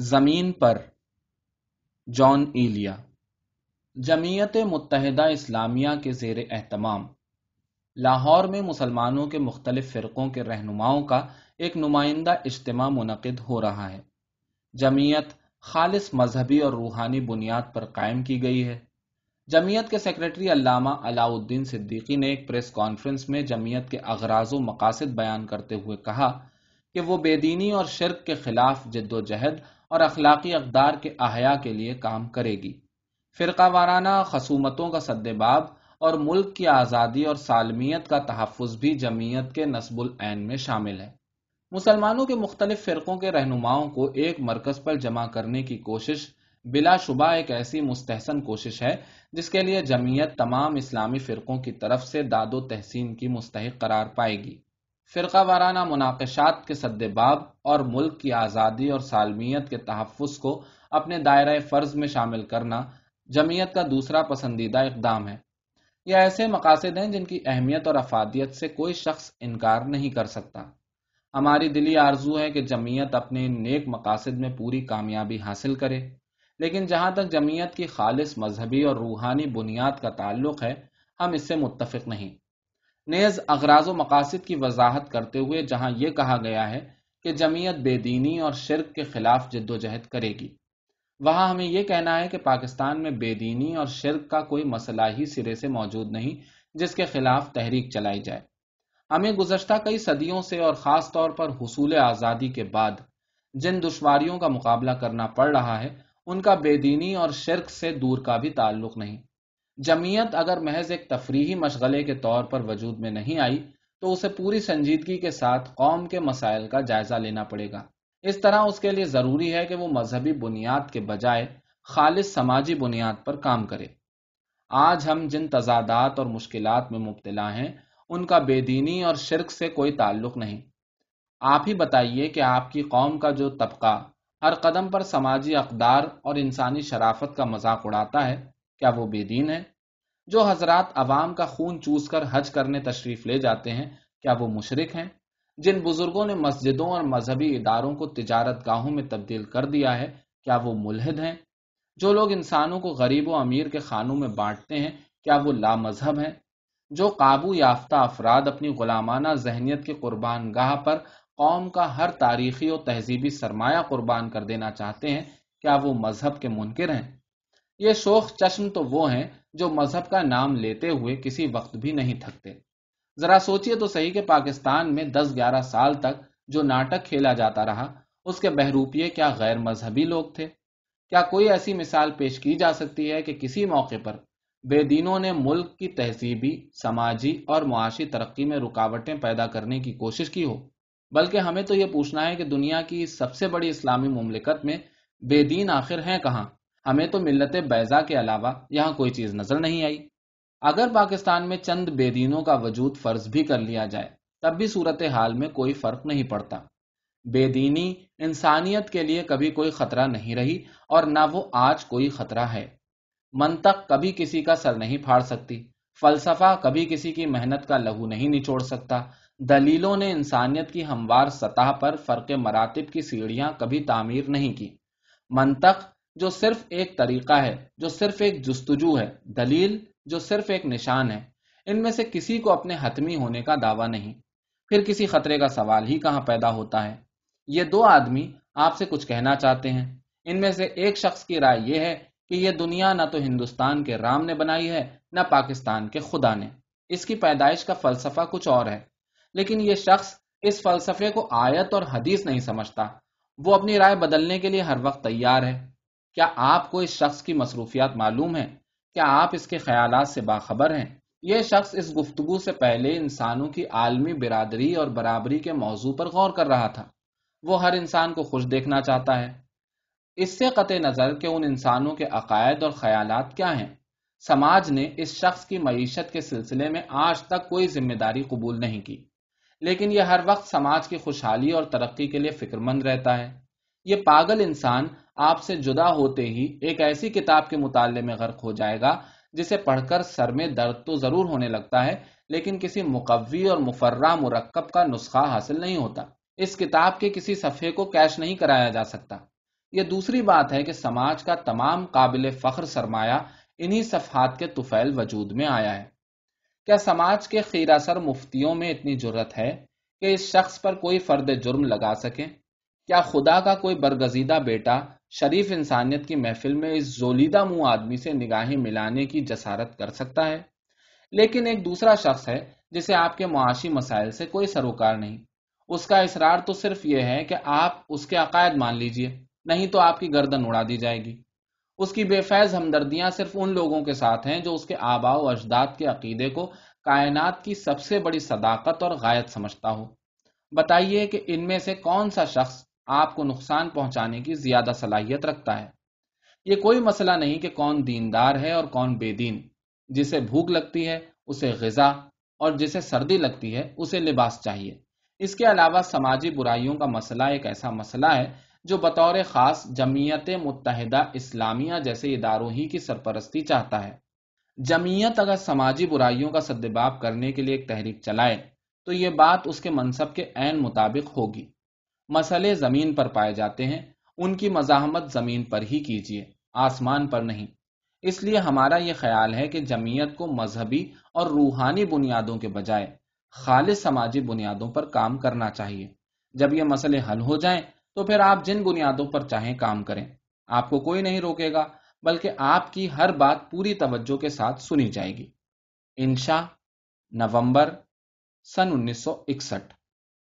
زمین پر جان ایلیا۔ جمعیت متحدہ اسلامیہ کے زیر اہتمام۔ لاہور میں مسلمانوں کے مختلف فرقوں کے رہنماؤں کا ایک نمائندہ اجتماع منعقد ہو رہا ہے۔ جمعیت خالص مذہبی اور روحانی بنیاد پر قائم کی گئی ہے۔ جمعیت کے سیکرٹری علامہ علاؤ الدین صدیقی نے ایک پریس کانفرنس میں جمعیت کے اغراض و مقاصد بیان کرتے ہوئے کہا کہ وہ بے دینی اور شرک کے خلاف جد و جہد اور اخلاقی اقدار کے احیاء کے لیے کام کرے گی۔ فرقہ وارانہ خصومتوں کا سدباب اور ملک کی آزادی اور سالمیت کا تحفظ بھی جمعیت کے نصب العین میں شامل ہے۔ مسلمانوں کے مختلف فرقوں کے رہنماؤں کو ایک مرکز پر جمع کرنے کی کوشش بلا شبہ ایک ایسی مستحسن کوشش ہے جس کے لیے جمعیت تمام اسلامی فرقوں کی طرف سے داد و تحسین کی مستحق قرار پائے گی۔ فرقہ وارانہ مناقشات کے سدباب اور ملک کی آزادی اور سالمیت کے تحفظ کو اپنے دائرہ فرض میں شامل کرنا جمعیت کا دوسرا پسندیدہ اقدام ہے۔ یہ ایسے مقاصد ہیں جن کی اہمیت اور افادیت سے کوئی شخص انکار نہیں کر سکتا۔ ہماری دلی آرزو ہے کہ جمعیت اپنے نیک مقاصد میں پوری کامیابی حاصل کرے۔ لیکن جہاں تک جمعیت کی خالص مذہبی اور روحانی بنیاد کا تعلق ہے، ہم اس سے متفق نہیں۔ نیز اغراض و مقاصد کی وضاحت کرتے ہوئے جہاں یہ کہا گیا ہے کہ جمعیت بے دینی اور شرک کے خلاف جد و جہد کرے گی۔ وہاں ہمیں یہ کہنا ہے کہ پاکستان میں بے دینی اور شرک کا کوئی مسئلہ ہی سرے سے موجود نہیں جس کے خلاف تحریک چلائی جائے۔ ہمیں گزشتہ کئی صدیوں سے اور خاص طور پر حصول آزادی کے بعد جن دشواریوں کا مقابلہ کرنا پڑ رہا ہے، ان کا بے دینی اور شرک سے دور کا بھی تعلق نہیں۔ جمعیت اگر محض ایک تفریحی مشغلے کے طور پر وجود میں نہیں آئی، تو اسے پوری سنجیدگی کے ساتھ قوم کے مسائل کا جائزہ لینا پڑے گا۔ اس طرح اس کے لیے ضروری ہے کہ وہ مذہبی بنیاد کے بجائے خالص سماجی بنیاد پر کام کرے۔ آج ہم جن تضادات اور مشکلات میں مبتلا ہیں، ان کا بے دینی اور شرک سے کوئی تعلق نہیں۔ آپ ہی بتائیے کہ آپ کی قوم کا جو طبقہ ہر قدم پر سماجی اقدار اور انسانی شرافت کا مذاق اڑاتا ہے کیا وہ بے دین ہے؟ جو حضرات عوام کا خون چوس کر حج کرنے تشریف لے جاتے ہیں، کیا وہ مشرق ہیں؟ جن بزرگوں نے مسجدوں اور مذہبی اداروں کو تجارت گاہوں میں تبدیل کر دیا ہے، کیا وہ ملحد ہیں؟ جو لوگ انسانوں کو غریب و امیر کے خانوں میں بانٹتے ہیں، کیا وہ لا مذہب ہیں؟ جو قابو یافتہ افراد اپنی غلامانہ ذہنیت کے قربان گاہ پر قوم کا ہر تاریخی اور تہذیبی سرمایہ قربان کر دینا چاہتے ہیں، کیا وہ مذہب کے منکر ہیں؟ یہ شوخ چشم تو وہ ہیں جو مذہب کا نام لیتے ہوئے کسی وقت بھی نہیں تھکتے۔ ذرا سوچئے تو صحیح کہ پاکستان میں دس گیارہ سال تک جو ناٹک کھیلا جاتا رہا، اس کے بہروپیے کیا غیر مذہبی لوگ تھے؟ کیا کوئی ایسی مثال پیش کی جا سکتی ہے کہ کسی موقع پر بے دینوں نے ملک کی تہذیبی، سماجی اور معاشی ترقی میں رکاوٹیں پیدا کرنے کی کوشش کی ہو؟ بلکہ ہمیں تو یہ پوچھنا ہے کہ دنیا کی سب سے بڑی اسلامی مملکت میں بے دین آخر ہیں کہاں؟ ہمیں تو ملت بیزا کے علاوہ یہاں کوئی چیز نظر نہیں آئی۔ اگر پاکستان میں چند بے دینوں کا وجود فرض بھی کر لیا جائے، تب بھی صورت حال میں کوئی فرق نہیں پڑتا۔ بے دینی انسانیت کے لیے کبھی کوئی خطرہ نہیں رہی اور نہ وہ آج کوئی خطرہ ہے۔ منطق کبھی کسی کا سر نہیں پھاڑ سکتی، فلسفہ کبھی کسی کی محنت کا لہو نہیں نچوڑ سکتا۔ دلیلوں نے انسانیت کی ہموار سطح پر فرق مراتب کی سیڑھیاں کبھی تعمیر نہیں کی۔ منطق جو صرف ایک طریقہ ہے، جو صرف ایک جستجو ہے، دلیل جو صرف ایک نشان ہے۔ ان میں سے کسی کو اپنے حتمی ہونے کا دعویٰ نہیں۔ پھر کسی خطرے کا سوال ہی کہاں پیدا ہوتا ہے؟ یہ دو آدمی آپ سے کچھ کہنا چاہتے ہیں۔ ان میں سے ایک شخص کی رائے یہ ہے کہ یہ دنیا نہ تو ہندوستان کے رام نے بنائی ہے، نہ پاکستان کے خدا نے۔ اس کی پیدائش کا فلسفہ کچھ اور ہے۔ لیکن یہ شخص اس فلسفے کو آیت اور حدیث نہیں سمجھتا۔ وہ اپنی رائے بدلنے کے لیے ہر وقت تیار ہے۔ کیا آپ کو اس شخص کی مصروفیات معلوم ہے کیا آپ اس کے خیالات سے باخبر ہیں؟ یہ شخص اس گفتگو سے پہلے انسانوں کی عالمی برادری اور برابری کے موضوع پر غور کر رہا تھا۔ وہ ہر انسان کو خوش دیکھنا چاہتا ہے۔ اس سے قطع نظر کہ ان انسانوں کے عقائد اور خیالات کیا ہیں۔ سماج نے اس شخص کی معیشت کے سلسلے میں آج تک کوئی ذمہ داری قبول نہیں کی۔ لیکن یہ ہر وقت سماج کی خوشحالی اور ترقی کے لیے فکر مند رہتا ہے۔ یہ پاگل انسان آپ سے جدا ہوتے ہی ایک ایسی کتاب کے مطالعے میں غرق ہو جائے گا، جسے پڑھ کر سر میں درد تو ضرور ہونے لگتا ہے، لیکن کسی مقوی اور مفرہ مرکب کا نسخہ حاصل نہیں ہوتا۔ اس کتاب کے کسی صفحے کو کیش نہیں کرایا جا سکتا۔ یہ دوسری بات ہے کہ سماج کا تمام قابل فخر سرمایہ انہی صفحات کے طفیل وجود میں آیا ہے۔ کیا سماج کے خیرہ سر مفتیوں میں اتنی جرت ہے کہ اس شخص پر کوئی فرد جرم لگا سکیں کیا خدا کا کوئی برگزیدہ بیٹا شریف انسانیت کی محفل میں اس زولیدہ منہ آدمی سے نگاہیں ملانے کی جسارت کر سکتا ہے؟ لیکن ایک دوسرا شخص ہے جسے آپ کے معاشی مسائل سے کوئی سروکار نہیں۔ اس کا اصرار تو صرف یہ ہے کہ آپ اس کے عقائد مان لیجیے، نہیں تو آپ کی گردن اڑا دی جائے گی۔ اس کی بے فیض ہمدردیاں صرف ان لوگوں کے ساتھ ہیں جو اس کے آبا و اجداد کے عقیدے کو کائنات کی سب سے بڑی صداقت اور غائط سمجھتا ہو۔ بتائیے کہ ان میں سے کون سا شخص آپ کو نقصان پہنچانے کی زیادہ صلاحیت رکھتا ہے۔ یہ کوئی مسئلہ نہیں کہ کون دیندار ہے اور کون بے دین۔ جسے بھوک لگتی ہے، اسے غذا، اور جسے سردی لگتی ہے، اسے لباس چاہیے۔ اس کے علاوہ سماجی برائیوں کا مسئلہ ایک ایسا مسئلہ ہے جو بطور خاص جمعیت متحدہ اسلامیہ جیسے اداروں ہی کی سرپرستی چاہتا ہے۔ جمعیت اگر سماجی برائیوں کا سدباب کرنے کے لیے ایک تحریک چلائے، تو یہ بات اس کے منصب کے عین مطابق ہوگی۔ مسئلے زمین پر پائے جاتے ہیں، ان کی مزاحمت زمین پر ہی کیجیے آسمان پر نہیں۔ اس لیے ہمارا یہ خیال ہے کہ جمعیت کو مذہبی اور روحانی بنیادوں کے بجائے خالص سماجی بنیادوں پر کام کرنا چاہیے۔ جب یہ مسئلے حل ہو جائیں تو پھر آپ جن بنیادوں پر چاہیں کام کریں۔ آپ کو کوئی نہیں روکے گا، بلکہ آپ کی ہر بات پوری توجہ کے ساتھ سنی جائے گی۔ انشا نومبر سن انیس سو اکسٹھ۔